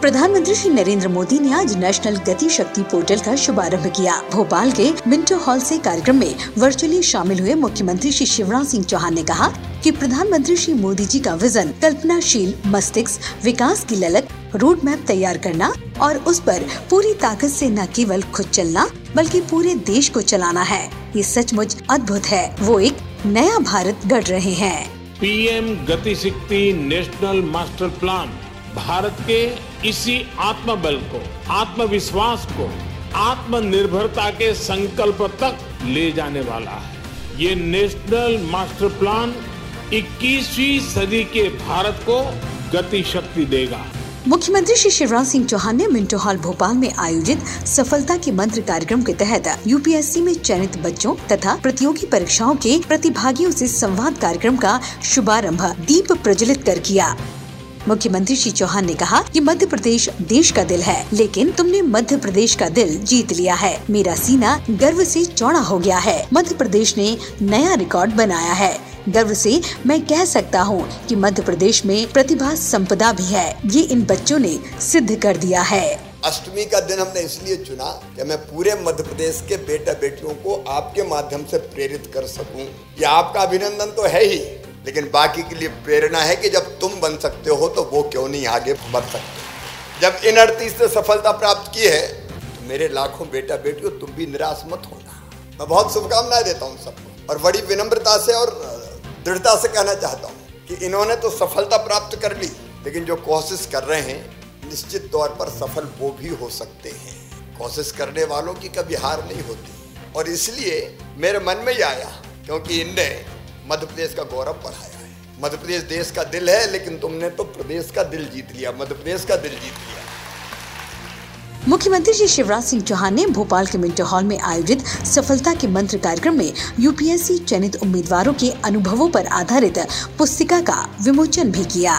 प्रधानमंत्री श्री नरेंद्र मोदी ने आज नेशनल गति शक्ति पोर्टल का शुभारंभ किया। भोपाल के मिंटो हॉल से कार्यक्रम में वर्चुअली शामिल हुए मुख्यमंत्री श्री शिवराज सिंह चौहान ने कहा कि प्रधानमंत्री श्री मोदी जी का विजन कल्पनाशील मस्तिष्क, विकास की ललक रोड मैप तैयार करना और उस पर पूरी ताकत से न केवल खुद चलना, बल्कि पूरे देश को चलाना है। ये सचमुच अद्भुत है। वो एक नया भारत गढ़ रहे हैं। पीएम गति शक्ति नेशनल मास्टर प्लान। भारत के इसी आत्मबल को, आत्मविश्वास को, आत्मनिर्भरता के संकल्प तक ले जाने वाला है। ये नेशनल मास्टर प्लान 21वीं सदी के भारत को गति शक्ति देगा। मुख्यमंत्री श्री शिवराज सिंह चौहान ने मिंटो हॉल भोपाल में आयोजित सफलता के मंत्र कार्यक्रम के तहत यूपीएससी में चयनित बच्चों तथा प्रतियोगी परीक्षाओं के प्रतिभागियों से संवाद कार्यक्रम का शुभारंभ दीप प्रज्वलित कर किया। मुख्यमंत्री श्री चौहान ने कहा कि मध्य प्रदेश देश का दिल है, लेकिन तुमने मध्य प्रदेश का दिल जीत लिया है। मेरा सीना गर्व से चौड़ा हो गया है। मध्य प्रदेश ने नया रिकॉर्ड बनाया है। गर्व से मैं कह सकता हूँ कि मध्य प्रदेश में प्रतिभा संपदा भी है। ये इन बच्चों ने सिद्ध कर दिया है। अष्टमी का दिन हमने इसलिए चुना कि मैं पूरे मध्य प्रदेश के बेटा बेटियों को आपके माध्यम से प्रेरित कर सकूँ। ये आपका अभिनंदन तो है ही। लेकिन बाकी के लिए प्रेरणा है कि जब तुम बन सकते हो तो वो क्यों नहीं आगे बढ़ सकते? जब इन अड़तीस से सफलता प्राप्त की है तो मेरे लाखों बेटा बेटियों तुम भी निराश मत होना। मैं बहुत शुभकामनाएँ देता हूँ सबको। और बड़ी विनम्रता से और दृढ़ता से कहना चाहता हूँ कि इन्होंने तो सफलता प्राप्त कर ली, लेकिन जो कोशिश कर रहे हैं, निश्चित तौर पर सफल वो भी हो सकते हैं। कोशिश करने वालों की कभी हार नहीं होती। और इसलिए मेरे मन में ही आया, क्योंकि इनने मध्य प्रदेश का गौरव बढ़ाया है। मध्य प्रदेश देश का दिल है, लेकिन तुमने तो प्रदेश का दिल जीत लिया मध्य प्रदेश का दिल जीत लिया। मुख्यमंत्री श्री शिवराज सिंह चौहान ने भोपाल के मिंटो हॉल में आयोजित सफलता के मंत्र कार्यक्रम में यूपीएससी चयनित उम्मीदवारों के अनुभवों पर आधारित पुस्तिका का विमोचन भी किया।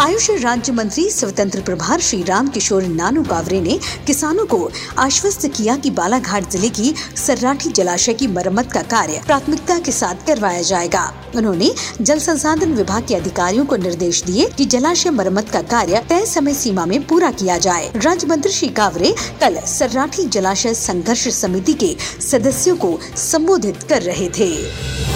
आयुष राज्य मंत्री स्वतंत्र प्रभार श्री राम किशोर नानू कावरे ने किसानों को आश्वस्त किया कि बालाघाट ज़िले की सर्राठी जलाशय की मरम्मत का कार्य प्राथमिकता के साथ करवाया जाएगा। उन्होंने जल संसाधन विभाग के अधिकारियों को निर्देश दिए कि जलाशय मरम्मत का कार्य तय समय सीमा में पूरा किया जाए। राज्य मंत्री श्री कावरे कल सर्राठी जलाशय संघर्ष समिति के सदस्यों को संबोधित कर रहे थे।